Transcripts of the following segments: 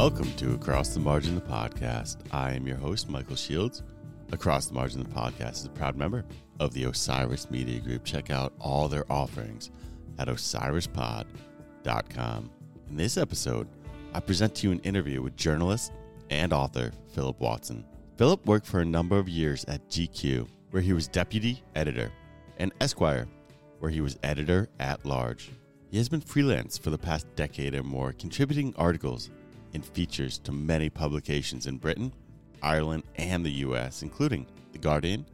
Welcome to Across the Margin, the podcast. I am your host, Michael Shields. Across the Margin, the podcast is a proud member of the Osiris Media Group. Check out all their offerings at osirispod.com. In this episode, I present to you an interview with journalist and author Philip Watson. Philip worked for a number of years at GQ, where he was deputy editor, and Esquire, where he was editor at large. He has been freelance for the past decade or more, contributing articles and features to many publications in Britain, Ireland, and the US, including The Guardian,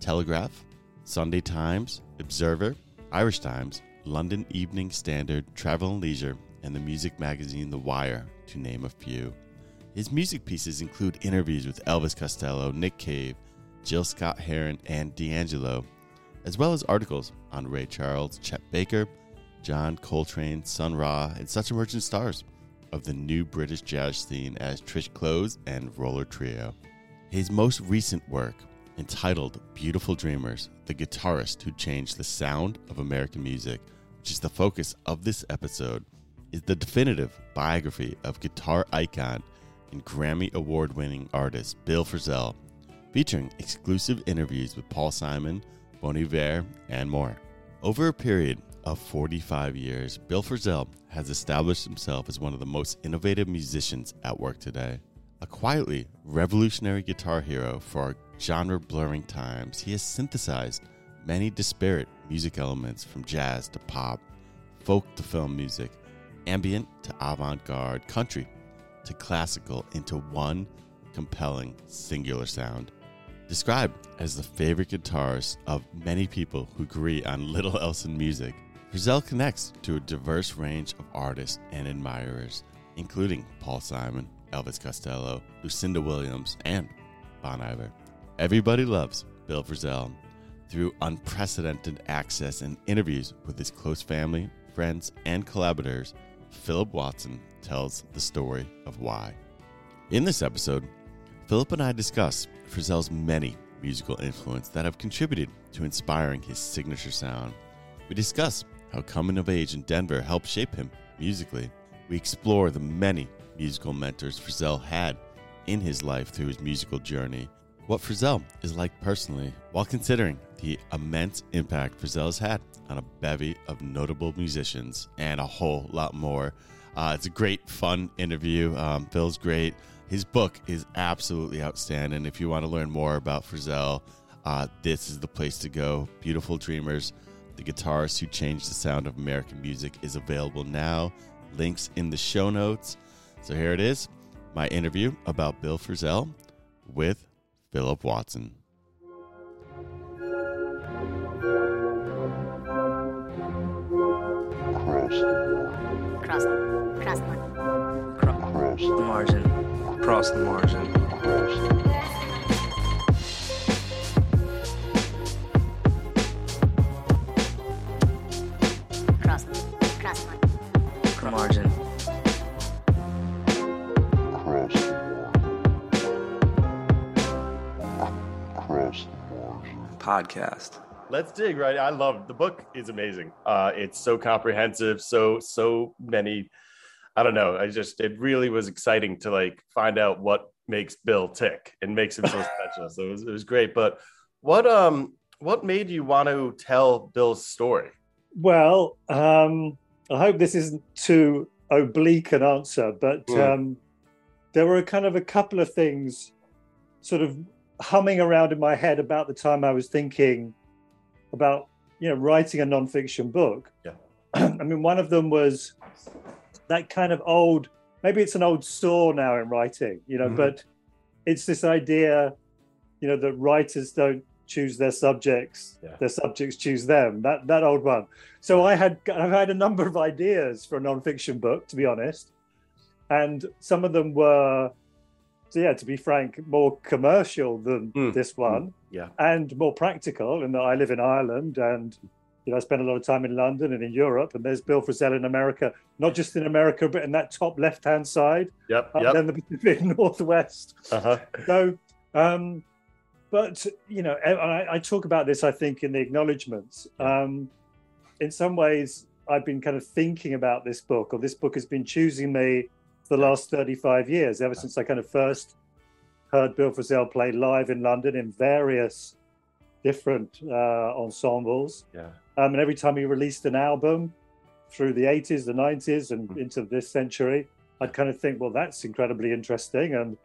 Telegraph, Sunday Times, Observer, Irish Times, London Evening Standard, Travel and Leisure, and the music magazine The Wire, to name a few. His music pieces include interviews with Elvis Costello, Nick Cave, Gil Scott Heron, and D'Angelo, as well as articles on Ray Charles, Chet Baker, John Coltrane, Sun Ra, and such emerging stars of the new British jazz scene as Trish Clowes and Roller Trio. His most recent work, entitled Beautiful Dreamers The Guitarist Who Changed the Sound of American Music, which is the focus of this episode, is the definitive biography of guitar icon and Grammy Award winning artist Bill Frisell, featuring exclusive interviews with Paul Simon, Bon Iver, and more. Over a period of 45 years, Bill Frisell has established himself as one of the most innovative musicians at work today. A quietly revolutionary guitar hero for our genre blurring times, he has synthesized many disparate music elements from jazz to pop, folk to film music, ambient to avant garde, country to classical into one compelling singular sound. Described as the favorite guitarist of many people who agree on little else in music, Frisell connects to a diverse range of artists and admirers, including Paul Simon, Elvis Costello, Lucinda Williams, and Bon Iver. Everybody loves Bill Frisell through unprecedented access and interviews with his close family, friends, and collaborators. Philip Watson tells the story of why. In this episode, Philip and I discuss Frisell's many musical influences that have contributed to inspiring his signature sound. We discuss how coming of age in Denver helped shape him musically. We explore the many musical mentors Frisell had in his life through his musical journey, what Frisell is like personally, while considering the immense impact Frisell has had on a bevy of notable musicians and a whole lot more. Uh, it's a great, fun interview. Um, Phil's great. His book is absolutely outstanding. If you want to learn more about Frisell, uh, this is the place to go. Beautiful Dreamers the Guitarist Who Changed the Sound of American Music is available now. Links in the show notes. So here it is my interview about Bill Frisell with Philip Watson. Cross the, cross the, cross the margin. Cross the margin. margin. Podcast. Let's dig right. I love the book. is amazing. Uh, it's so comprehensive. So so many. I don't know. I just it really was exciting to like find out what makes Bill tick and makes him so special. So it was, it was great. But what um what made you want to tell Bill's story? Well, um, I hope this isn't too oblique an answer, but mm. um, there were a kind of a couple of things sort of humming around in my head about the time I was thinking about, you know, writing a nonfiction book. Yeah. I mean, one of them was that kind of old, maybe it's an old saw now in writing, you know, mm-hmm. but it's this idea, you know, that writers don't choose their subjects yeah. their subjects choose them that that old one so i had i've had a number of ideas for a non-fiction book to be honest and some of them were so yeah to be frank more commercial than mm. this one mm. yeah and more practical in that i live in ireland and you know i spend a lot of time in london and in europe and there's bill frisell in america not just in america but in that top left hand side yep, up yep. then the pacific northwest uh-huh. so um but you know, I, I, talk about this. I think in the acknowledgements. Um, in some ways, I've been kind of thinking about this book, or this book has been choosing me for the last 35 years, ever since I kind of first heard Bill Frisell play live in London in various different uh, ensembles. Yeah. Um, and every time he released an album through the 80s, the 90s, and Mhm. into this century, I'd kind of think, well, that's incredibly interesting. And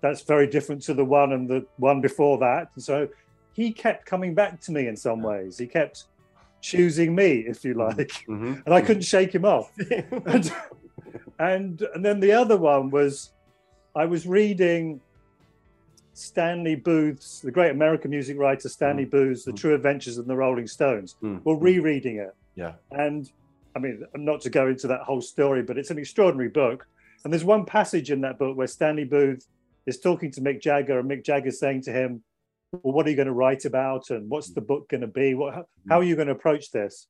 that's very different to the one and the one before that. And so he kept coming back to me in some ways. He kept choosing me, if you like. Mhm. And I couldn't shake him off. and, and and then the other one was I was reading Stanley Booth's, the great American music writer Stanley Booth's The Mm. True Adventures of the Rolling Stones. Mm. Well, rereading it. Yeah. And I mean, not to go into that whole story, but it's an extraordinary book. And there's one passage in that book where Stanley Booth is talking to Mick Jagger, and Mick Jagger's saying to him, Well, what are you going to write about? And what's the book going to be? What, how, mm. how are you going to approach this?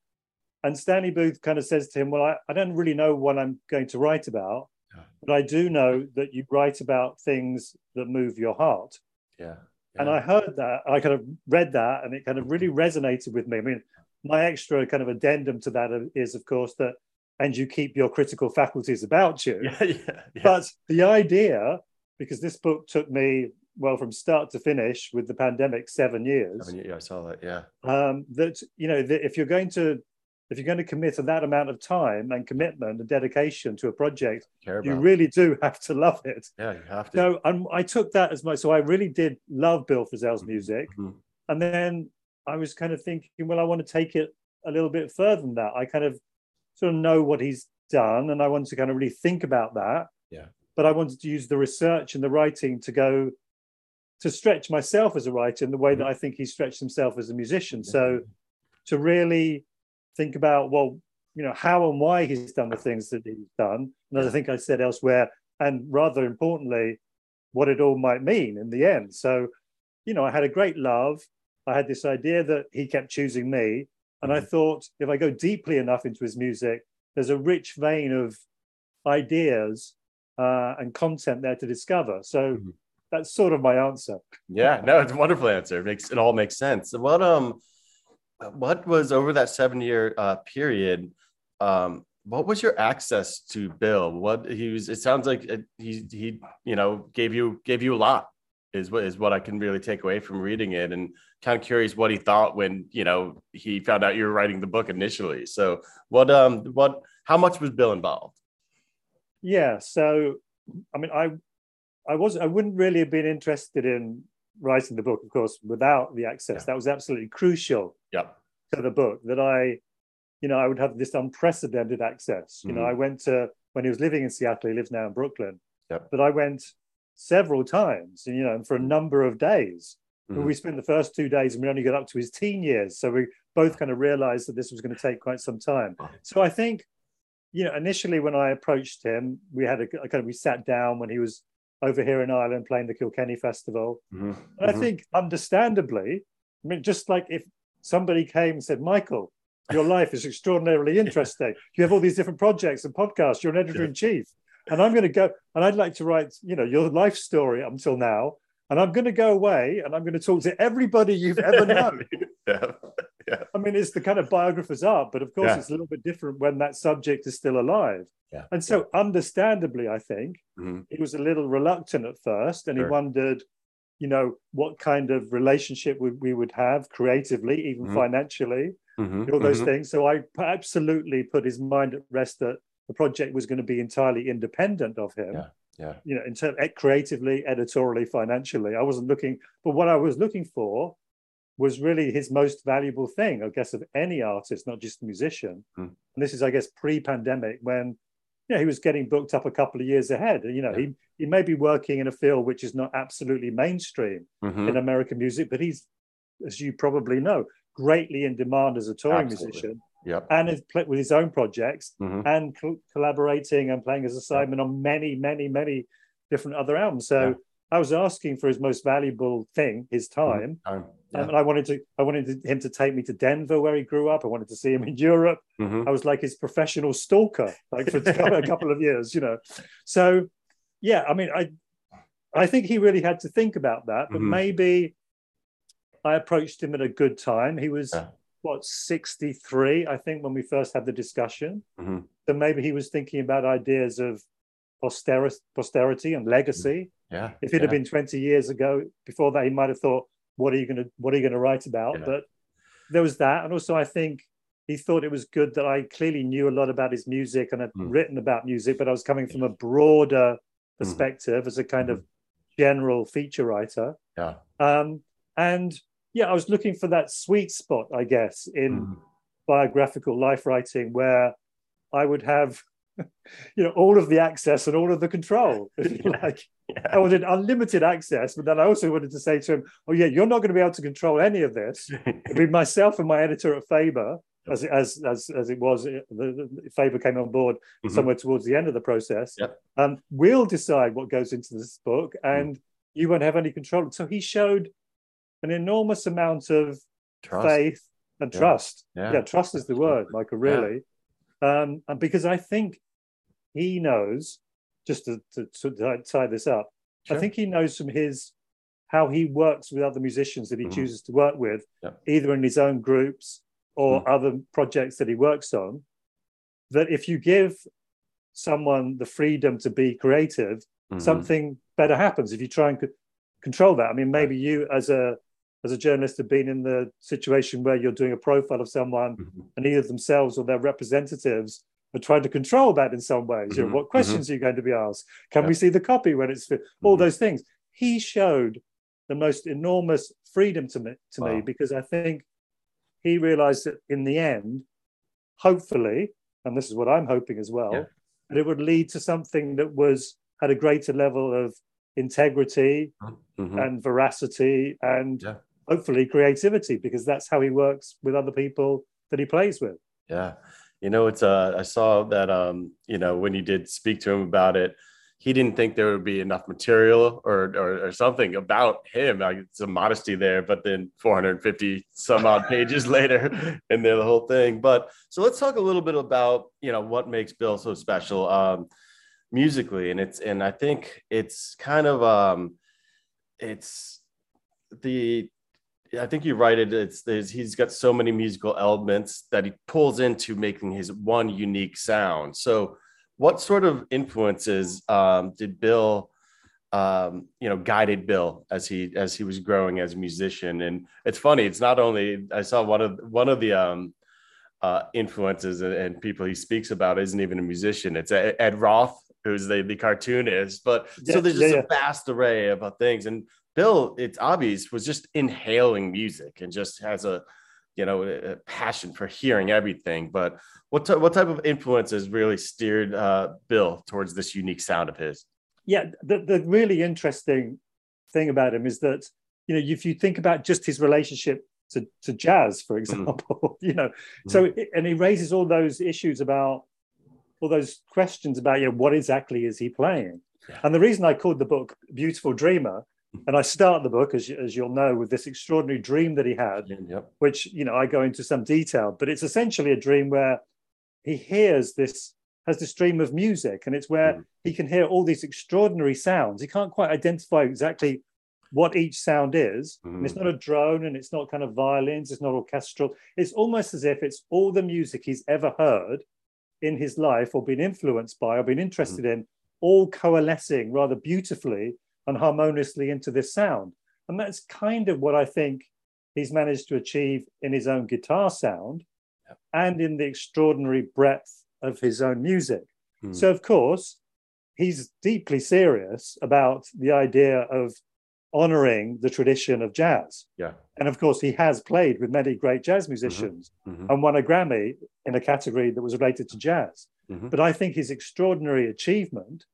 And Stanley Booth kind of says to him, Well, I, I don't really know what I'm going to write about, Yeah. but I do know that you write about things that move your heart. Yeah. And I heard that, I kind of read that, and it kind of really mm-hmm. resonated with me. I mean, my extra kind of addendum to that is, of course, that and you keep your critical faculties about you. Yeah. Yeah. yeah. But the idea, because this book took me, well, from start to finish with the pandemic, seven years, I mean, yeah, I saw that. Yeah. um, that, you know, that if you're going to, if you're going to commit to that amount of time and commitment and dedication to a project, you really do have to love it. yeah, you have to. So um, I took that as my, so I really did love Bill Frisell's music. Mhm. And then I was kind of thinking, well, I want to take it a little bit further than that. I kind of sort of know what he's done, and I wanted to kind of really think about that. Yeah. But I wanted to use the research and the writing to go to stretch myself as a writer in the way that I think he stretched himself as a musician. So to really think about, well, you know, how and why he's done the things that he's done. And as I think I said elsewhere, and rather importantly, what it all might mean in the end. So, you know, I had a great love. I had this idea that he kept choosing me. And I mm-hmm. thought if I go deeply enough into his music, there's a rich vein of ideas uh, and content there to discover. So Mhm. that's sort of my answer. Yeah, no, it's a wonderful answer. It makes it all makes sense. What um, what was over that seven year uh, period? Um, what was your access to Bill? What he was? It sounds like it, he he you know gave you gave you a lot. Is what is what I can really take away from reading it, and kind of curious what he thought when you know he found out you were writing the book initially. So what um what how much was Bill involved? Yeah. So, I mean, I, I was, I wouldn't really have been interested in writing the book, of course, without the access. Yeah. That was absolutely crucial Yep. to the book. That I, you know, I would have this unprecedented access. You know, Mhm. I went to when he was living in Seattle. He lives now in Brooklyn. Yep. But I went several times, you know, and for a number of days. Mhm. we spent the first two days, and we only got up to his teen years. So we both kind of realized that this was going to take quite some time. So I think, you know, initially when I approached him, we had a, a kind of we sat down when he was over here in Ireland playing the Kilkenny Festival, Mhm. and I Mhm. think, understandably, I mean, just like if somebody came and said, "Michael, your life is extraordinarily interesting. You have all these different projects and podcasts. You're an editor in chief, and I'm going to go and I'd like to write, you know, your life story until now." And I'm going to go away and I'm going to talk to everybody you've ever known. yeah. I mean, it's the kind of biographer's art, but of course, Yeah. it's a little bit different when that subject is still alive. Yeah. And so, understandably, I think Mhm. he was a little reluctant at first, and Sure. he wondered, you know, what kind of relationship we, we would have creatively, even Mhm. financially, Mhm. all those Mhm. things. So I absolutely put his mind at rest that the project was going to be entirely independent of him. Yeah. Yeah. You know, in terms creatively, editorially, financially. I wasn't looking, but what I was looking for was really his most valuable thing, I guess, of any artist, not just a musician. Mm. And this is, I guess, pre-pandemic when you know, he was getting booked up a couple of years ahead. You know, Yeah. he he may be working in a field which is not absolutely mainstream Mhm. in American music, but he's, as you probably know, greatly in demand as a touring Absolutely. musician Yep. and played with his own projects Mhm. and col- collaborating and playing as a sideman on many, many, many different other albums. So Yeah. I was asking for his most valuable thing, his time. Time. Um, Yeah. and I wanted to, I wanted him to take me to Denver, where he grew up. I wanted to see him in Europe. Mhm. I was like his professional stalker, like for a couple of years, you know. So, yeah, I mean, I, I think he really had to think about that. But Mhm. maybe I approached him at a good time. He was Yeah. what 63, I think, when we first had the discussion. Mhm. So maybe he was thinking about ideas of posterity, posterity and legacy. Yeah. If it yeah. had been 20 years ago, before that, he might have thought, "What are you going to What are you going to write about?" Yeah. But there was that, and also I think he thought it was good that I clearly knew a lot about his music and had Mm. written about music, but I was coming from a broader perspective as a kind of general feature writer. Yeah. Um, and yeah, I was looking for that sweet spot, I guess, in Mhm. biographical life writing where I would have, you know, all of the access and all of the control. if you like Yeah. I wanted unlimited access, but then I also wanted to say to him, "Oh yeah, you're not going to be able to control any of this." It'd be myself and my editor at Faber, as as as as it was. uh, The, the, Faber came on board Mhm. somewhere towards the end of the process. Yep. Um, we'll decide what goes into this book, and you won't have any control. So he showed an enormous amount of Trust. faith and Yeah. trust. Yeah. Yeah, trust is the word, Michael. Really, um, and because I think he knows, just to, to, to tie this up, Sure. I think he knows from his how he works with other musicians that he Mhm. chooses to work with, Yeah. either in his own groups or Mm. other projects that he works on. That if you give someone the freedom to be creative, Mhm. something better happens. If you try and co- control that, I mean, maybe you as a as a journalist have been in the situation where you're doing a profile of someone Mhm. and either themselves or their representatives are trying to control that in some ways. You know, Mhm, what questions are you going to be asked? Can Yeah. we see the copy when it's fit? All Mhm. those things. He showed the most enormous freedom to me, to me because I think he realized that in the end, hopefully, and this is what I'm hoping as well, Yeah. that it would lead to something that was had a greater level of integrity Mhm. and veracity and Yeah. hopefully creativity because that's how he works with other people that he plays with. Yeah. You know, it's uh I saw that um, you know, when you did speak to him about it, he didn't think there would be enough material or or, or something about him. Like some modesty there, but then 450 some odd pages later and there the whole thing. But so let's talk a little bit about, you know, what makes Bill so special um musically. And it's and I think it's kind of um it's the I think you write it. It's there's, he's got so many musical elements that he pulls into making his one unique sound. So, what sort of influences um, did Bill, um, you know, guided Bill as he as he was growing as a musician? And it's funny. It's not only I saw one of one of the um, uh, influences and, and people he speaks about isn't even a musician. It's Ed Roth, who's the the cartoonist. But so there's just yeah. a vast array of uh, things and Bill, it's obvious, was just inhaling music and just has a, you know, a passion for hearing everything. But what ty- what type of influences really steered uh, Bill towards this unique sound of his? Yeah, the, the really interesting thing about him is that, you know, if you think about just his relationship to, to jazz, for example, you know, so, and he raises all those issues about, all those questions about, you know, what exactly is he playing? Yeah. And the reason I called the book Beautiful Dreamer, and I start the book, as, as you'll know, with this extraordinary dream that he had, Yep. which you know I go into some detail, but it's essentially a dream where he hears this has this dream of music, and it's where Mhm. he can hear all these extraordinary sounds. He can't quite identify exactly what each sound is. And it's not a drone, and it's not kind of violins. It's not orchestral. It's almost as if it's all the music he's ever heard in his life, or been influenced by, or been interested in, all coalescing rather beautifully and harmoniously into this sound. And that's kind of what I think he's managed to achieve in his own guitar sound and in the extraordinary breadth of his own music. Hmm. So, of course, he's deeply serious about the idea of honoring the tradition of jazz. Yeah. And of course, he has played with many great jazz musicians Mhm. and won a Grammy in a category that was related to jazz. Mhm. But I think his extraordinary achievement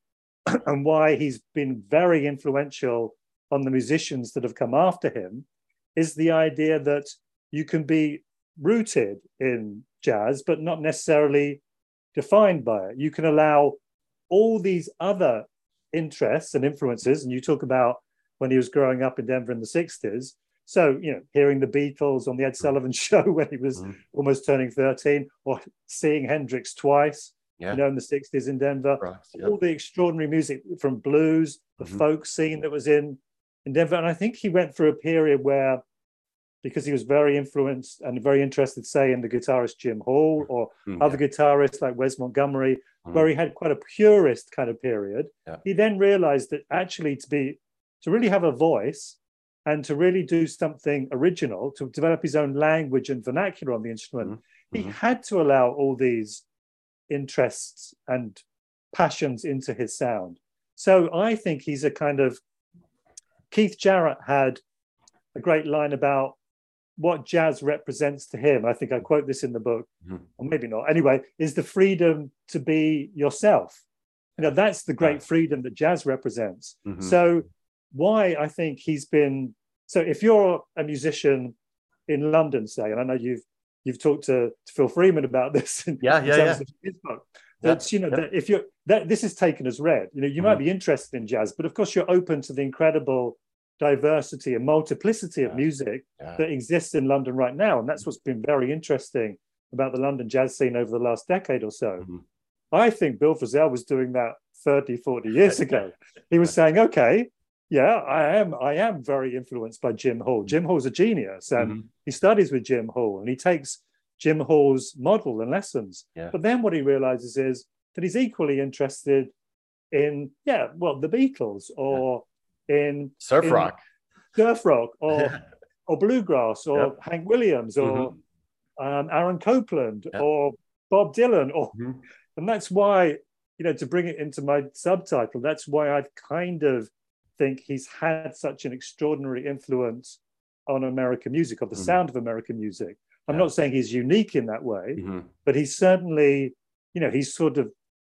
and why he's been very influential on the musicians that have come after him is the idea that you can be rooted in jazz, but not necessarily defined by it. You can allow all these other interests and influences, and you talk about when he was growing up in Denver in the 60s. So, you know, hearing the Beatles on the Ed Sullivan show when he was Mhm. almost turning 13, or seeing Hendrix twice, Yeah. you know, in the 60s in Denver. Rocks, yep. All the extraordinary music from blues, the Mhm. folk scene that was in, in Denver. And I think he went through a period where, because he was very influenced and very interested, say, in the guitarist Jim Hall or Mm, other guitarists like Wes Montgomery, where he had quite a purist kind of period. Yeah. He then realized that actually to be to really have a voice and to really do something original, to develop his own language and vernacular on the instrument, he Mhm. had to allow all these interests and passions into his sound. So I think he's a kind of Keith Jarrett had a great line about what jazz represents to him. I think I quote this in the book, Mhm. or maybe not. Anyway, is the freedom to be yourself. You know, that's the great freedom that jazz represents. Mhm. So why I think he's been so if you're a musician in London, say, and I know you've you've talked to, to Phil Freeman about this in, Yeah, in yeah, terms yeah. of his book. That's you know yeah. that if you're that this is taken as read, you know, you Mm-hmm. might be interested in jazz, but of course you're open to the incredible diversity and multiplicity of Yeah. music Yeah. that exists in London right now. And that's what's been very interesting about the London jazz scene over the last decade or so. Mhm. I think Bill Frisell was doing that 30, 40 years ago. he was saying, okay, yeah, I am, I am very influenced by Jim Hall. Jim Hall's a genius and Mhm. he studies with Jim Hall and he takes Jim Hall's model and lessons. Yeah. But then what he realizes is that he's equally interested in, yeah, well, the Beatles or in Surf in- rock. surf rock or Yeah. or bluegrass or Yep. Mm-hmm. Hank Williams or um, Aaron Copland Yep. or Bob Dylan or Mhm. and that's why you know to bring it into my subtitle that's why I've kind of think he's had such an extraordinary influence on American music of the Mhm. sound of American music. I'm Yeah. not saying he's unique in that way, Mhm. but he's certainly you know he's sort of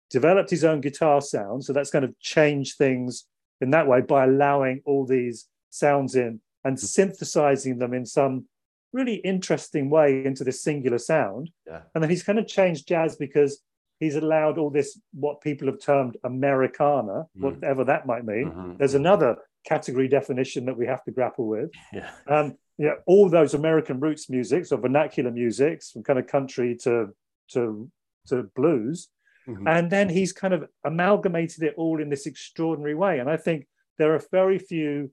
developed his own guitar sound so that's kind of changed things in that way by allowing all these sounds in and Mm-hmm. synthesizing them in some really interesting way into this singular sound Yeah. and then he's kind of changed jazz because he's allowed all this what people have termed americana Mm. whatever that might mean Mhm. there's another category definition that we have to grapple with Yeah. um, yeah, all those American roots musics or vernacular musics from kind of country to to to blues, Mhm. and then he's kind of amalgamated it all in this extraordinary way. And I think there are very few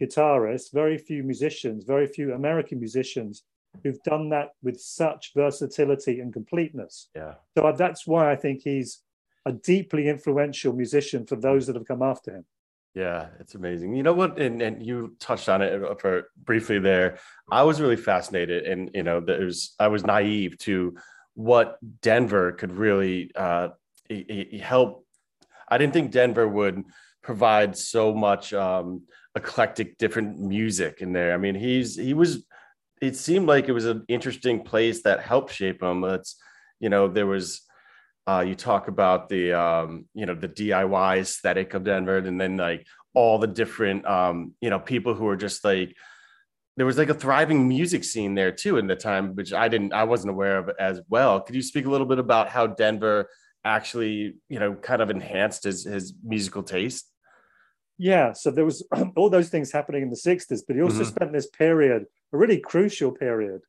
guitarists, very few musicians, very few American musicians who've done that with such versatility and completeness. Yeah. So that's why I think he's a deeply influential musician for those that have come after him. Yeah, it's amazing. You know what? And, and you touched on it uh, for briefly there. I was really fascinated, and you know, there's I was naive to what Denver could really uh, help. I didn't think Denver would provide so much um, eclectic, different music in there. I mean, he's he was. It seemed like it was an interesting place that helped shape him. It's you know there was uh, you talk about the um, you know the DIY aesthetic of Denver, and then like all the different um, you know people who are just like there was like a thriving music scene there too in the time, which I didn't I wasn't aware of as well. Could you speak a little bit about how Denver actually you know kind of enhanced his his musical taste? Yeah, so there was all those things happening in the 60s, but he also Mhm. spent this period, a really crucial period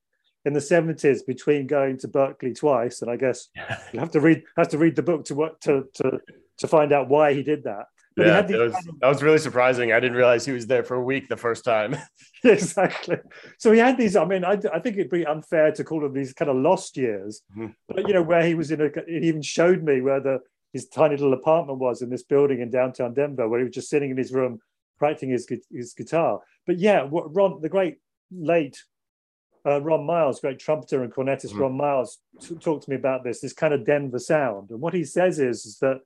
in the 70s between going to Berklee twice. And I guess you have to read have to read the book to what to to to find out why he did that. But he yeah, had that these was, that was really surprising. I didn't realize he was there for a week the first time. exactly. So he had these. I mean, I, I think it'd be unfair to call them these kind of lost years. Mhm. But you know, where he was in a, he even showed me where the his tiny little apartment was in this building in downtown Denver, where he was just sitting in his room practicing his his guitar. But yeah, what Ron, the great late uh, Ron Miles, great trumpeter and cornetist Mhm. Ron Miles, t- talked to me about this this kind of Denver sound. And what he says is, is that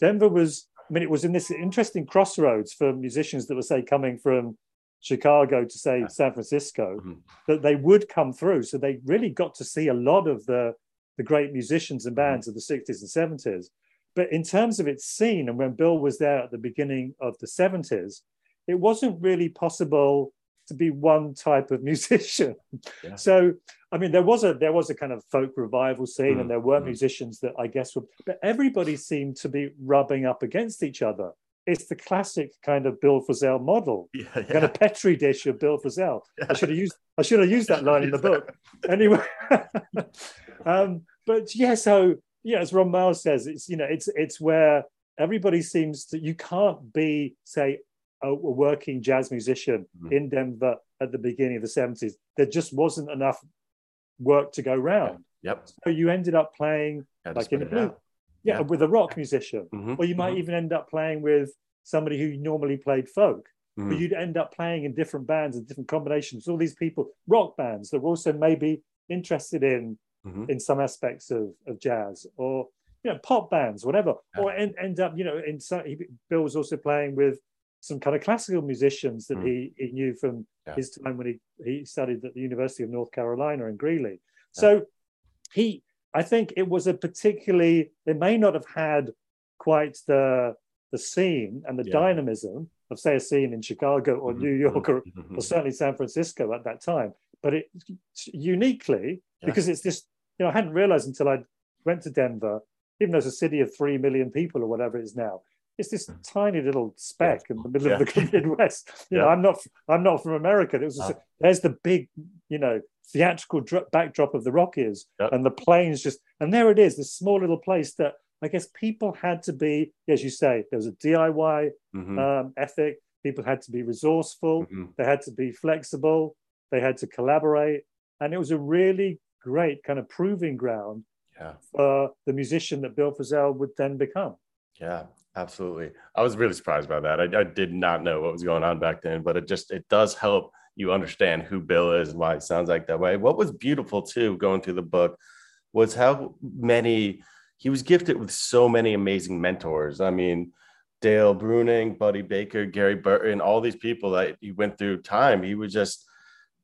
Denver was. I mean, it was in this interesting crossroads for musicians that were say coming from Chicago to say San Francisco Mhm. that they would come through. So they really got to see a lot of the the great musicians and bands of the 60s and 70s. But in terms of its scene, and when Bill was there at the beginning of the 70s, it wasn't really possible to be one type of musician. Yeah. So I mean, there was a there was a kind of folk revival scene, Mm, and there were mm. musicians that I guess were, but everybody seemed to be rubbing up against each other. It's the classic kind of Bill Frisell model Yeah, kind of petri dish of Bill Frisell. I should have used I should have used that line in the book. Anyway, um, but yeah, so yeah, as Ron Miles says, it's you know, it's it's where everybody seems to you can't be say a, a working jazz musician Mhm. in Denver at the beginning of the seventies. There just wasn't enough work to go round. Yep. So you ended up playing Had like in a blue, yeah, Yeah. with a rock musician, Mhm, or you might mhm, even end up playing with somebody who normally played folk. But mhm. you'd end up playing in different bands and different combinations. All these people, rock bands that were also maybe interested in Mhm. in some aspects of, of jazz or you know pop bands whatever Yeah. or end, end up you know in some, he, bill was also playing with some kind of classical musicians that Mm. he, he knew from Yeah. his time when he, he studied at the university of north colorado in greeley so he i think it was a particularly they may not have had quite the the scene and the Yeah. dynamism of say a scene in chicago or Mhm, new york or mhm, or certainly San Francisco at that time. But it uniquely Yeah. because it's this, you know, I hadn't realized until I went to Denver, even though it's a city of three million people or whatever it is now. It's this tiny little speck in the middle of the Midwest. You know, Yeah. I'm not, I'm not from America. It was just, Ah. there's the big, you know, theatrical dr- backdrop of the Rockies, Yep. and the plains just, and there it is, this small little place that I guess people had to be, as you say, there was a DIY Mhm, um, ethic. People had to be resourceful. mhm. They had to be flexible. They had to collaborate. And it was a really great kind of proving ground Yeah. for the musician that Bill Frisell would then become. Yeah, absolutely. I was really surprised by that. I, I did not know what was going on back then, but it just it does help you understand who Bill is and why it sounds like that way. What was beautiful too, going through the book, was how many he was gifted with so many amazing mentors. I mean, Dale Bruning, Buddy Baker, Gary Burton, all these people that he went through time. He was just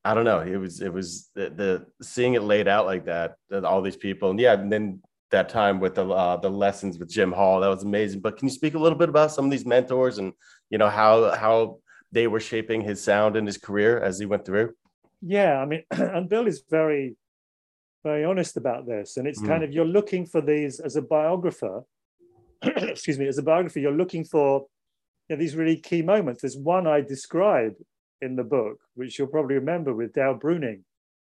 I don't know. It was it was the, the seeing it laid out like that, that all these people, and yeah, and then that time with the uh, the lessons with Jim Hall, that was amazing. But can you speak a little bit about some of these mentors and you know how how they were shaping his sound and his career as he went through? Yeah, I mean, and Bill is very, very honest about this. And it's Mm. kind of you're looking for these as a biographer. excuse me, as a biographer, you're looking for you know, these really key moments. There's one I describe in the book, which you'll probably remember with Dale Bruning,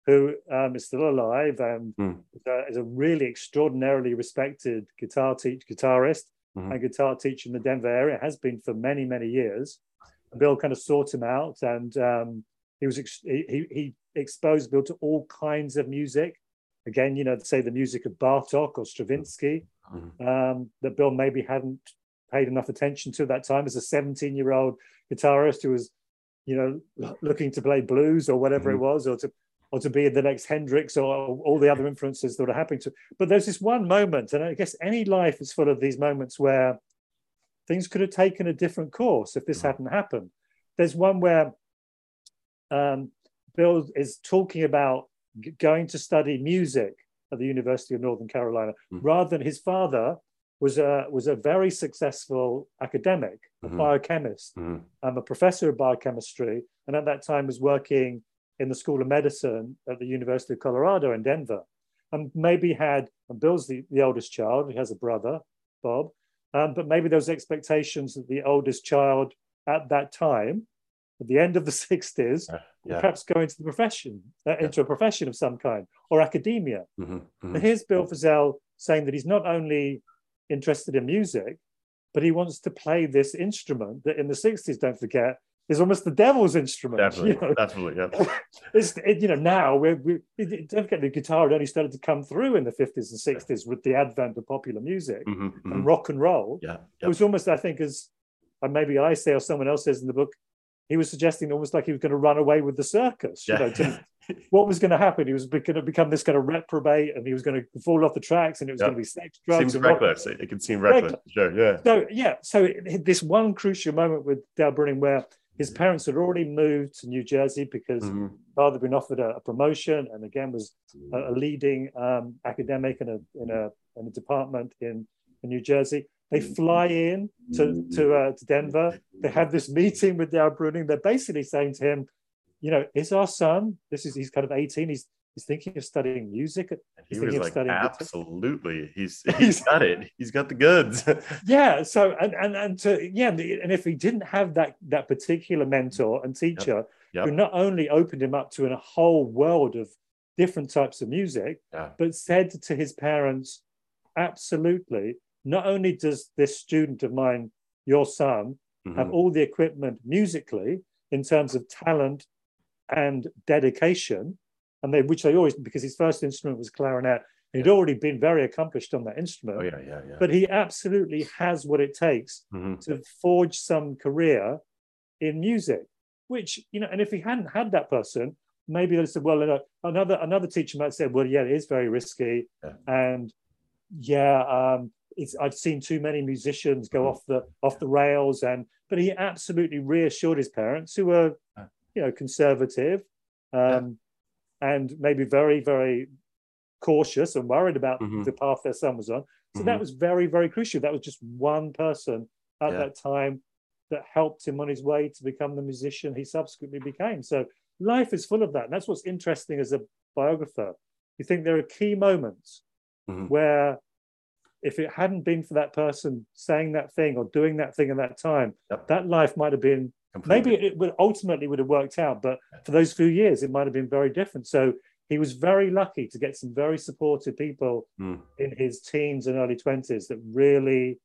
who um, is still alive and Mm. is, a, is a really extraordinarily respected guitar teach guitarist Mhm. and guitar teacher in the Denver area. Has been for many many years. Bill kind of sought him out, and um, he was ex- he, he exposed Bill to all kinds of music. Again, you know, say the music of Bartok or Stravinsky Mhm. um, that Bill maybe hadn't paid enough attention to at that time as a 17 year old guitarist who was, you know, looking to play blues or whatever it was, or to or to be the next Hendrix or all the other influences that are happening to. But there's this one moment, and I guess any life is full of these moments where things could have taken a different course if this Mhm. hadn't happened. There's one where um, Bill is talking about g- going to study music at the University of Northern Colorado, Mhm. rather than his father was a was a very successful academic, a Mhm. biochemist, Mhm. um, a professor of biochemistry, and at that time was working in the School of Medicine at the University of Colorado in Denver, and maybe had and Bill's the, the oldest child. He has a brother, Bob, um, but maybe those expectations that the oldest child at that time, at the end of the sixties, Yeah. perhaps go into the profession, uh, into a profession of some kind or academia. Mhm. But Mhm. here's Bill Frisell saying that he's not only interested in music, but he wants to play this instrument that in the 60s, don't forget, is almost the devil's instrument. Definitely, You know, definitely, yeah. it's, it, you know now we're, we it- it- don't forget the guitar had only started to come through in the 50s and 60s with the advent of popular music Mhm, and mhm. rock and roll. Yeah, It was almost, I think, as and maybe I say or someone else says in the book, he was suggesting almost like he was going to run away with the circus. You Yeah. know, to, what was going to happen? He was going to become this kind of reprobate, and he was going to fall off the tracks, and it was Yeah. going to be sex, drugs, Seems and rock. reckless. It, it can seem reckless. Sure, yeah. So yeah, so it- this one crucial moment with Dale Bruning where his parents had already moved to New Jersey because Mhm. father had been offered a, a promotion, and again was a, a leading um, academic in a in a in a department in, in New Jersey. They fly in to to, uh, to Denver. They have this meeting with Dale Bruning. They're basically saying to him, you know, is our son? This is he's kind of eighteen. He's he's thinking of studying music. And he He's was of like, studying guitar. absolutely. He's he's got it. He's got the goods. yeah so and and, and to yeah and if he didn't have that that particular mentor and teacher Yep. who not only opened him up to a whole world of different types of music Yeah. but said to his parents absolutely not only does this student of mine your son have Mhm. all the equipment musically in terms of talent and dedication and they which they always because his first instrument was clarinet He'd already been very accomplished on that instrument, Oh yeah, yeah, yeah. but he absolutely has what it takes Mhm. to forge some career in music. Which you know, and if he hadn't had that person, maybe they said, well, you know, another another teacher might say, well, yeah, it is very risky, Yeah. and yeah, um, it's I've seen too many musicians go Mhm. off the off the rails, and but he absolutely reassured his parents, who were, Yeah. you know, conservative, um, and maybe very very cautious and worried about Mhm. the path their son was on. So that Mhm. was very very crucial. That was just one person at Yeah. that time that helped him on his way to become the musician he subsequently became. So life is full of that. And that's what's interesting as a biographer. You think there are key moments Mhm. where if it hadn't been for that person saying that thing or doing that thing at that time, Yep. that life might have been Completely. maybe it would ultimately would have worked out, but for those few years it might have been very different. So he was very lucky to get some very supportive people Mm. in his teens and early 20s that really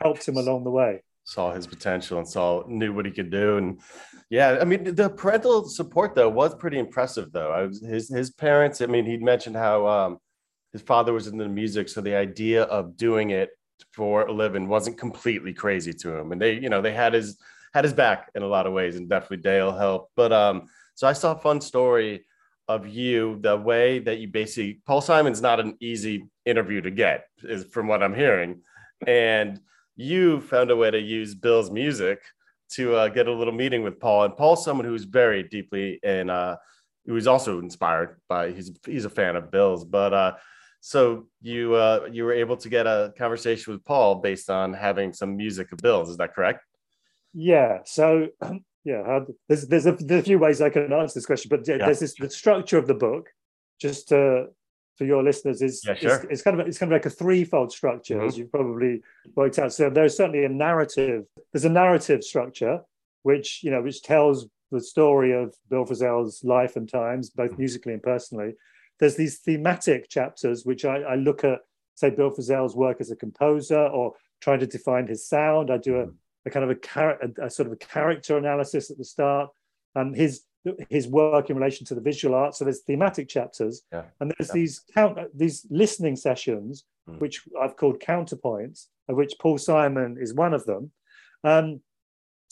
helped him along the way. saw his potential and saw knew what he could do and yeah i mean the parental support though was pretty impressive though i was his his parents i mean he'd mentioned how um his father was into music so the idea of doing it for a living wasn't completely crazy to him and they you know they had his had his back in a lot of ways and definitely dale helped but um so i saw a fun story of you the way that you basically paul simon's not an easy interview to get is from what i'm hearing and you found a way to use Bill's music to uh, get a little meeting with Paul. And Paul's someone who's very deeply in, uh, who's also inspired by, he's, he's a fan of Bill's. But uh, so you, uh, you were able to get a conversation with Paul based on having some music of Bill's. Is that correct? Yeah. So, yeah, there's there's a, there's a few ways I can answer this question, but yeah, Yeah. there's this the structure of the book. Just to, for your listeners, is Yeah, is- sure. it's, kind of it's kind of like a threefold structure, as you've probably worked out. So there's certainly a narrative. There's a narrative structure, which you know, which tells the story of Bill Frisell's life and times, both Mhm. musically and personally. There's these thematic chapters, which I, I look at, say, Bill Frisell's work as a composer, or trying to define his sound. I do a a kind of a, char- a, a sort of a character analysis at the start, and his his work in relation to the visual art. So there's thematic chapters, Yeah. and there's Yeah. these count these listening sessions, Mm. which I've called counterpoints, of which Paul Simon is one of them, um,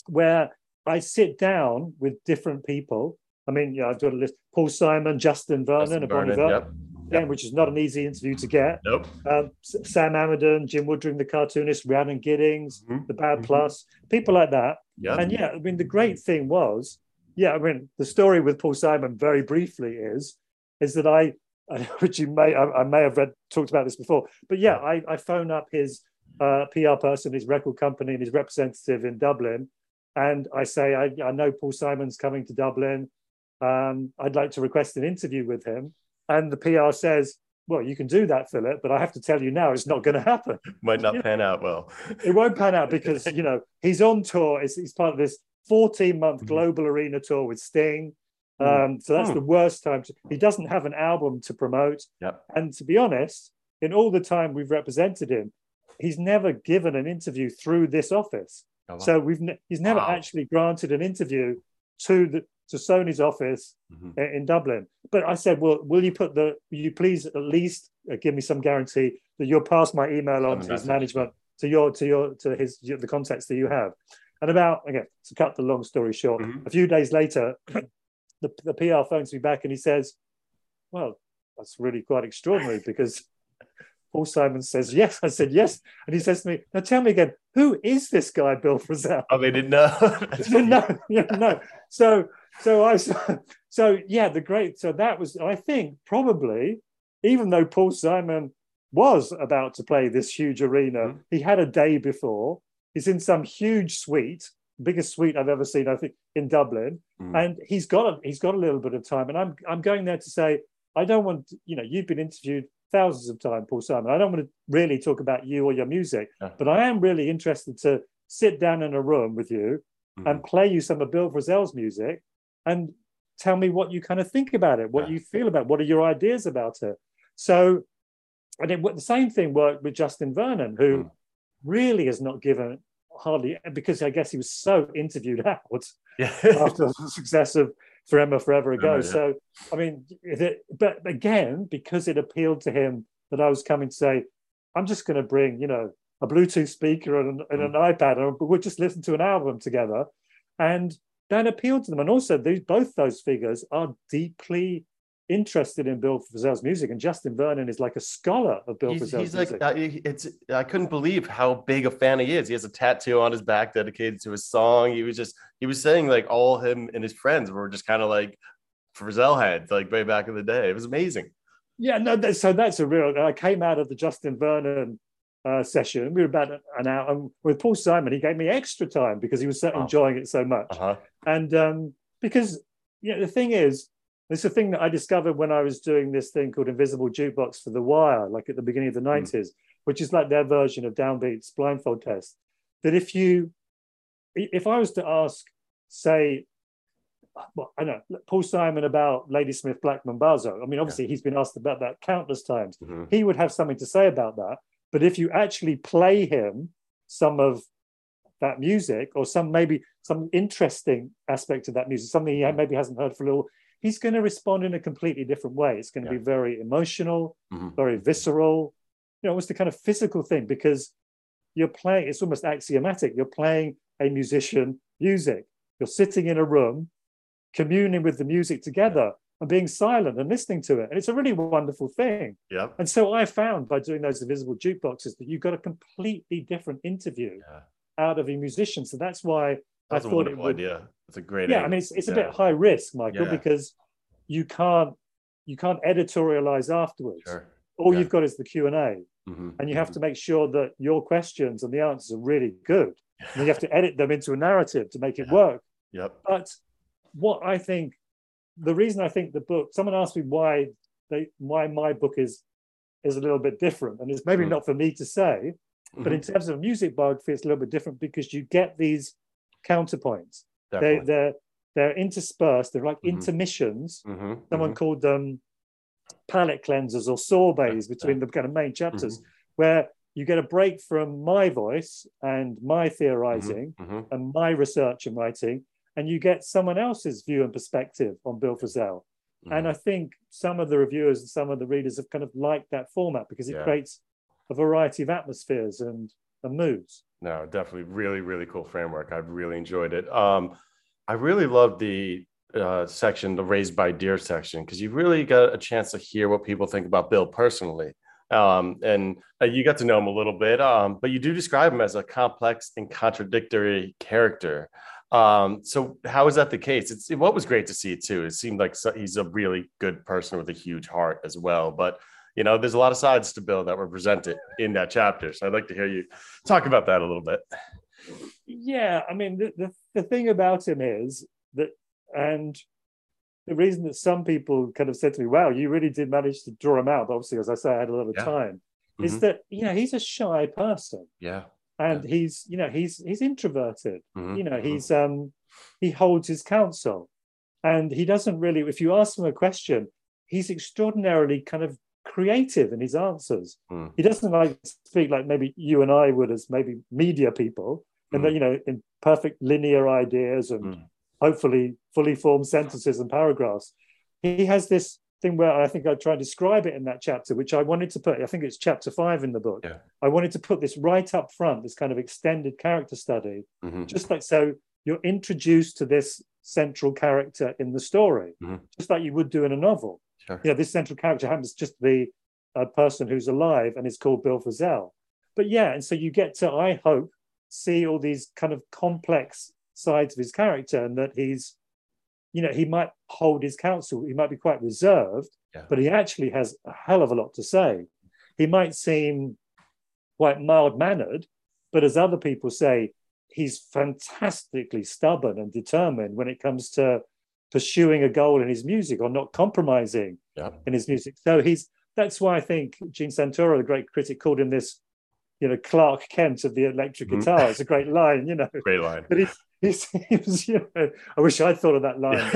where I sit down with different people. I mean, yeah, I've got a list: Paul Simon, Justin Vernon, Justin Bon Vernon, yep. Again, which is not an easy interview to get. Nope. Um, Sam Amidon, Jim Woodring, the cartoonist, Rhiannon Giddens, Mhm. the Bad Mhm. Plus, people like that. Yep. And yeah, I mean, the great thing was, yeah, I mean, the story with Paul Simon, very briefly, is is that I, which you may, I, I may have read talked about this before, but yeah, I, I phone up his uh, PR person, his record company, and his representative in Dublin, and I say, I, I know Paul Simon's coming to Dublin. Um, I'd like to request an interview with him, and the PR says, well, you can do that, Philip, but I have to tell you now, it's not going to happen Might not pan out well. it won't pan out because you know he's on tour. He's, he's part of this 14 month Mhm. global arena tour with Sting. Mm. Um, so that's Mm. the worst time. To, he doesn't have an album to promote. Yep. And to be honest, in all the time we've represented him, he's never given an interview through this office. Oh, wow. So we've ne- he's never Wow. actually granted an interview to the to Sony's office Mhm. in Dublin. But I said, well, will you put the, will you please at least uh, give me some guarantee that you'll pass my email on Send to his management, to your, to your, to his, the contacts that you have. And about, again, to cut the long story short, Mhm. a few days later, the, the PR phones me back and he says, well, that's really quite extraordinary because Paul Simon says yes. I said yes. And he says to me, now tell me again, who is this guy, Bill Frisell? Oh, they didn't know. no, yeah, no. So, so I, so yeah, the great. So that was, I think, probably, even though Paul Simon was about to play this huge arena, Mhm. he had a day before. He's in some huge suite, biggest suite I've ever seen. I think in Dublin, Mm. and he's got a, he's got a little bit of time. And I'm I'm going there to say, I don't want, you know, you've been interviewed thousands of times, Paul Simon. I don't want to really talk about you or your music, Yeah. but I am really interested to sit down in a room with you Mhm. and play you some of Bill Frisell's music and tell me what you kind of think about it, what Yeah. you feel about, it, what are your ideas about it. So, and it, the same thing worked with Justin Vernon, who Mm. really has not given hardly because I guess he was so interviewed out yeah. after the success of for Emma forever ago. Yeah. So I mean, it, but again, because it appealed to him that I was coming to say, I'm just going to bring you know a Bluetooth speaker and, an- and an iPad, and we'll just listen to an album together, and that appealed to them. And also, these both those figures are deeply interested in Bill Frisell's music, and Justin Vernon is like a scholar of Bill He's, Frisell's he's like music. uh, he- it's I couldn't believe how big a fan he is. He has a tattoo on his back dedicated to his song. He was just he was saying like all him and his friends were just kind of like Frisell heads like way back in the day. It was amazing. Yeah, no, that, so that's a real. I came out of the Justin Vernon uh, session. We were about an hour and with Paul Simon. He gave me extra time because he was so Oh. enjoying it so much. Uh-huh. And um, because yeah, the thing is, it's a thing that I discovered when I was doing this thing called Invisible Jukebox for The Wire, like at the beginning of the Hmm. 90s, which is like their version of Downbeat's blindfold test. That if you, if I was to ask, say, well, I know Paul Simon about Ladysmith Black Mambazo. I mean, obviously he's been asked about that countless times. Mhm. He would have something to say about that. But if you actually play him some of that music or some maybe some interesting aspect of that music, something he maybe hasn't heard for a little, he's going to respond in a completely different way. It's going to Yeah. be very emotional, Mhm. very visceral, you know, almost a kind of physical thing because you're playing, it's almost axiomatic. You're playing a musician music. You're sitting in a room, communing with the music together and being silent and listening to it. And it's a really wonderful thing. Yeah. And so I found by doing those invisible jukeboxes that you got a completely different interview Yeah. out of a musician. So that's why That's I a thought it would. idea. It's a great Yeah, idea. I mean it's, it's a Yeah. bit high risk, Michael, Yeah. because you can't you can't editorialize afterwards. Sure. All you've got is the Q and A, Mhm. and you have to make sure that your questions and the answers are really good. And you have to edit them into a narrative to make it work. Yep. But what I think, the reason I think the book, someone asked me why they why my book is is a little bit different, and it's maybe Mm. not for me to say, but in Mhm. terms of music biography, it's a little bit different because you get these counterpoints. They they're they're interspersed. They're like Mhm. intermissions. Mhm. Someone Mhm. called them palette cleansers or sorbets between the kind of main Mm-hmm. chapters, where you get a break from my voice and my theorizing and my research and writing, and you get someone else's view and perspective on Bill Frisell. And Mhm. I think some of the reviewers and some of the readers have kind of liked that format because it Yeah. creates a variety of atmospheres and, and moods. No, definitely really, really cool framework. I've really enjoyed it. Um, I really love the uh, section, the raised by deer section, because you really got a chance to hear what people think about Bill personally. Um, and uh, you got to know him a little bit, um, but you do describe him as a complex and contradictory character. Um, so how is that the case? It's what was great to see too. It seemed like so- he's a really good person with a huge heart as well. But you know, there's a lot of sides to Bill that were presented in that chapter. So I'd like to hear you talk about that a little bit. Yeah, I mean, the, the, the thing about him is that, and the reason that some people kind of said to me, wow, you really did manage to draw him out, but obviously, as I say, I had a lot of Yeah. time, is Mhm. that, you know, he's a shy person Yeah. And he's, you know, he's, he's introverted. Mhm. You know, Mhm. he's, um, he holds his counsel and he doesn't really, if you ask him a question, he's extraordinarily kind of creative in his answers. Mm. He doesn't like speak like maybe you and I would as maybe media people, and Mm. you know, in perfect linear ideas and Mm. hopefully fully formed sentences and paragraphs. He has this thing where I think I try and describe it in that chapter, which I wanted to put, I think it's chapter five in the book. Yeah. I wanted to put this right up front, this kind of extended character study, Mhm. just like so you're introduced to this central character in the story, Mhm. just like you would do in a novel Sure. you know, this central character happens just to be a person who's alive and is called Bill Frisell. But yeah, and so you get to, I hope, see all these kind of complex sides of his character and that he's, you know, he might hold his counsel, he might be quite reserved, Yeah. but he actually has a hell of a lot to say. He might seem quite mild mannered, but as other people say, he's fantastically stubborn and determined when it comes to pursuing a goal in his music or not compromising Yeah. in his music. So he's that's why I think Gene Santoro, the great critic, called him this, you know, Clark Kent of the electric Mhm. guitar. It's a great line, you know. Great line. But he's, he seems, you know, I wish I'd thought of that line.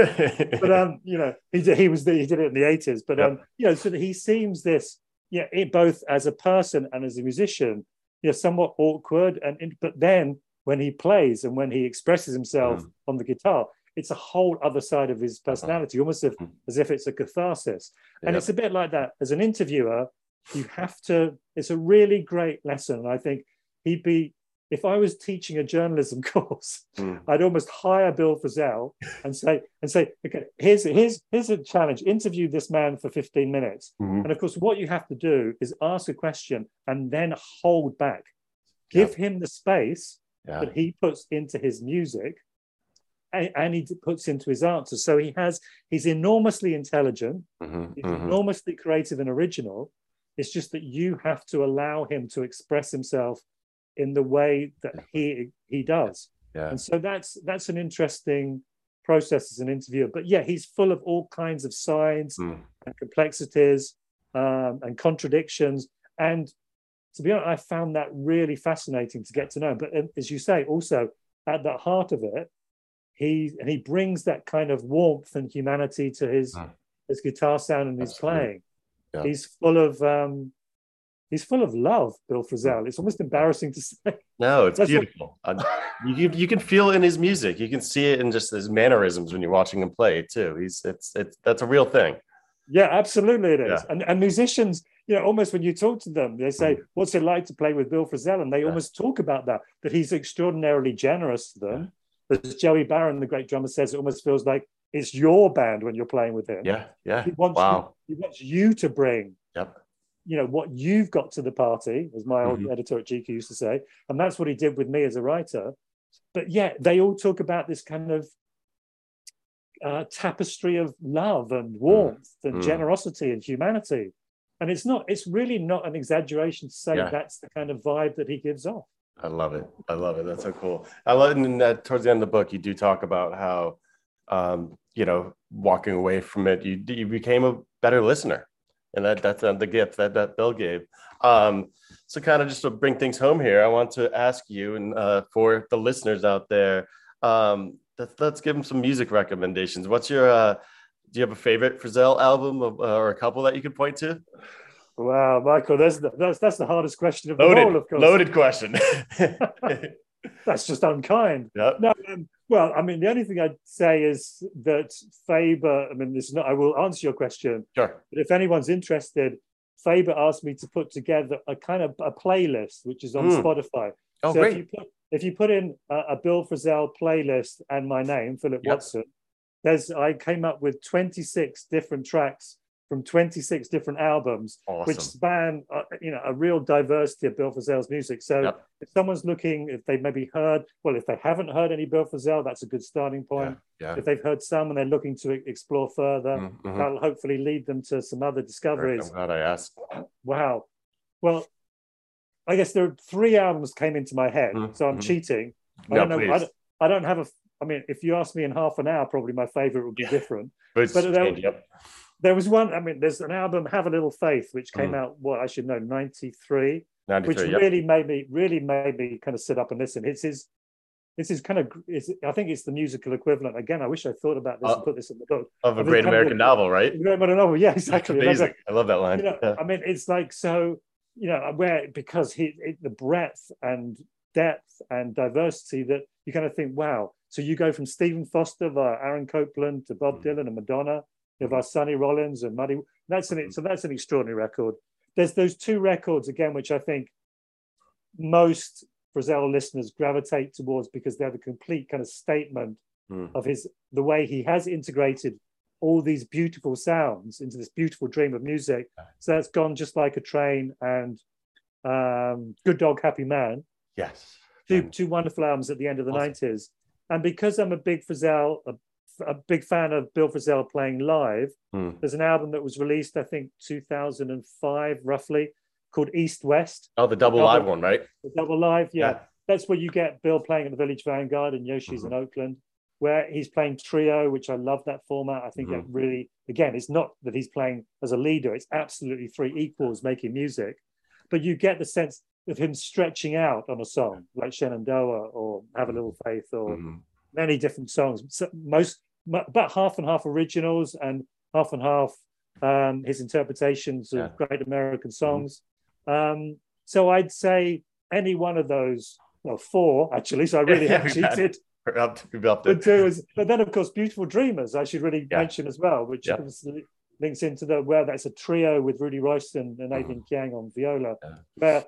But um, you know, he did, he was the, he did it in the eighties. But um, you know, so he seems this, yeah, it, both as a person and as a musician, you know, somewhat awkward. And but then when he plays and when he expresses himself Mm. on the guitar, it's a whole other side of his personality, almost as, Mhm. as if it's a catharsis. And it's a bit like that. As an interviewer, you have to, it's a really great lesson. And I think he'd be, if I was teaching a journalism course, Mm. I'd almost hire Bill Frisell and say, and say, okay, here's here's here's a challenge. Interview this man for 15 minutes. Mhm. And of course, what you have to do is ask a question and then hold back. Give him the space Yeah. that he puts into his music and, and he puts into his answers. So he has, he's enormously intelligent, Mhm. he's Mhm. enormously creative and original. It's just that you have to allow him to express himself in the way that he he does. Yeah. And so that's that's an interesting process as an interviewer. But yeah, he's full of all kinds of signs Mm. and complexities um, and contradictions. And to be honest, I found that really fascinating to get to know. But um, as you say, also at the heart of it, he and he brings that kind of warmth and humanity to his Mm. his guitar sound and his playing. Yeah. He's full of um, he's full of love, Bill Frisell. It's almost embarrassing to say. No, it's That's beautiful. Uh, you, you can feel in his music. You can see it in just his mannerisms when you're watching him play too. He's it's it's that's a real thing. Yeah, absolutely it is. Yeah. And and musicians, you know, almost when you talk to them, they say, "What's it like to play with Bill Frisell?" And they Mm. Yeah. almost talk about that. That he's extraordinarily generous to them. As Joey Baron, the great drummer, says, it almost feels like it's your band when you're playing with him. Yeah, yeah. He wants Wow. you, he wants you to bring, Yep. You know, what you've got to the party, as my old Mhm. editor at GQ used to say, and that's what he did with me as a writer. But yeah, they all talk about this kind of uh, tapestry of love and warmth and Mm. generosity and humanity. And it's not, it's really not an exaggeration to say Yeah. that's the kind of vibe that he gives off. I love it. I love it. That's so cool. I love and uh, towards the end of the book, you do talk about how, um, you know, walking away from it, you you became a better listener, and that that's uh, the gift that that Bill gave. Um, so, kind of just to bring things home here, I want to ask you, and uh, for the listeners out there, um, let's, let's give them some music recommendations. What's your uh, do you have a favorite Frisell album of, uh, or a couple that you could point to? Wow, Michael, that's the, that's, that's the hardest question of them all, Loaded, of course. loaded question. That's just unkind. yep. No, um, well, I mean, the only thing I'd say is that Faber, I mean, this is not, I will answer your question, Sure. but if anyone's interested, Faber asked me to put together a kind of a playlist, which is on Hmm. Spotify. Oh, so great. if you put if you put in a, a Bill Frisell playlist and my name, Philip Yep. Watson, there's I came up with 26 different tracks from 26 different albums, which span uh, you know a real diversity of Bill Frisell's music. So Yep. if someone's looking, if they've maybe heard, well, if they haven't heard any Bill Frisell, that's a good starting point. Yeah. If they've heard some and they're looking to explore further, Mm, mhm. that'll hopefully lead them to some other discoveries. I'm glad I asked. Wow. Well, I guess there are three albums came into my head, Mhm, so I'm mhm. cheating. I No, don't know. I don't, I don't have a. I mean, if you ask me in half an hour, probably my favorite would be Yeah. different. But, it's but there- changed, yep. There was one. I mean, there's an album, "Have a Little Faith," which came Mm. out what I should know, '93, 93, which yep. really made me really made me kind of sit up and listen. It's his. This is kind of. It's, I think it's the musical equivalent. Again, I wish I thought about this Uh, and put this in the book. of a great kind of American novel, right? Great Modern Novel. Yeah, exactly. I amazing. like, I love that line. you know, Yeah. I mean, it's like so, you know, where because he it, the breadth and depth and diversity that you kind of think, wow. So you go from Stephen Foster via Aaron Copland to Bob Mm. Dylan and Madonna, know, via Sonny Rollins and Muddy. That's an Mhm. so that's an extraordinary record. There's those two records again, which I think most Frisell listeners gravitate towards because they're the complete kind of statement Mm. of his the way he has integrated all these beautiful sounds into this beautiful dream of music. So that's gone just like a train and um, Good Dog, Happy Man, Yes. two, two wonderful albums at the end of the Awesome. 90s. And because I'm a big Frisell, a, a big fan of Bill Frisell playing live, Mm. there's an album that was released, I think, 2005 roughly, called East West, Oh, the double Double- live one, right? the double live. Yeah, Yeah. that's where you get Bill playing at the Village Vanguard and Yoshi's in Oakland, where he's playing trio, which I love that format. I think that really, again, it's not that he's playing as a leader, it's absolutely three equals making music, but you get the sense of him stretching out on a song like Shenandoah or Have a Little Faith or Mhm. many different songs. So most, about half and half originals and half and half um, his interpretations of Yeah. great American songs. Um, so I'd say any one of those, well, four actually. So I really have We've cheated. Up up but, to, two is, but then of course beautiful dreamers i should really Yeah. mention as well which Yeah. obviously links into the where that's a trio with rudy royston and Eyvind Kang on viola Yeah. where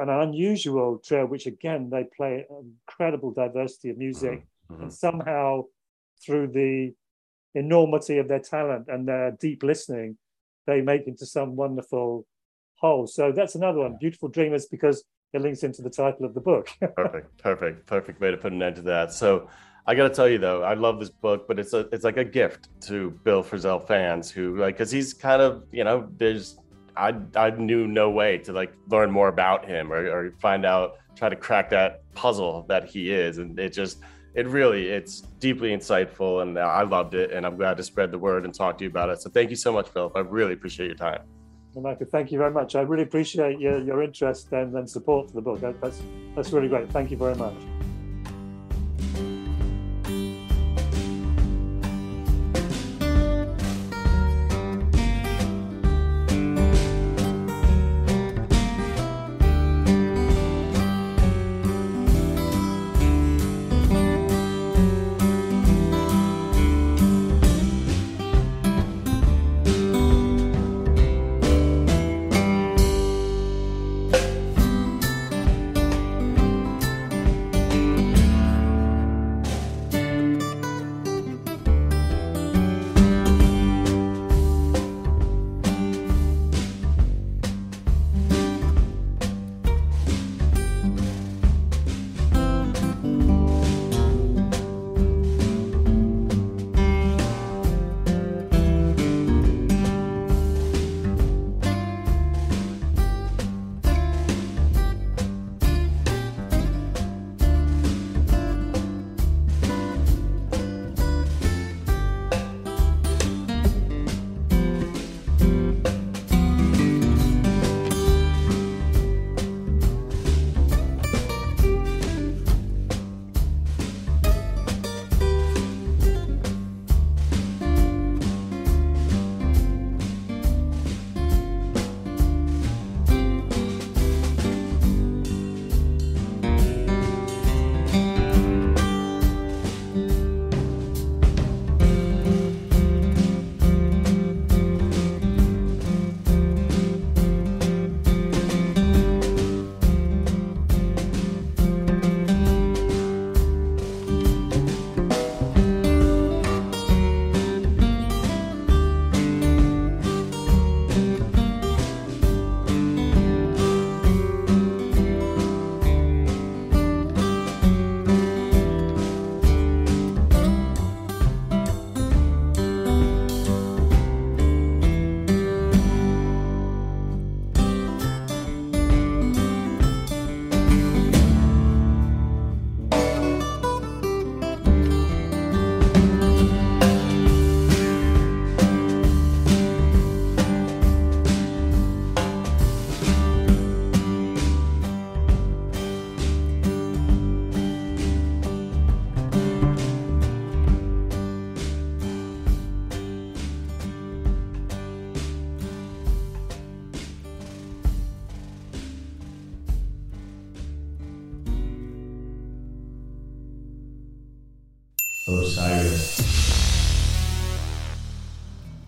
an unusual trio which again they play incredible diversity of music Mhm. and somehow through the enormity of their talent and their deep listening they make into some wonderful whole. So that's another one beautiful dreamers because it links into the title of the book. Perfect, perfect, perfect way to put an end to that. So I got to tell you though, I love this book, but it's a it's like a gift to Bill Frisell fans who like because he's kind of you know there's I I knew no way to like learn more about him or, or find out try to crack that puzzle that he is, and it just it really it's deeply insightful and I loved it, and I'm glad to spread the word and talk to you about it. So thank you so much, Philip. I really appreciate your time. Well, Michael, thank you very much. I really appreciate your, your interest and, and support for the book. That, that's that's really great. Thank you very much.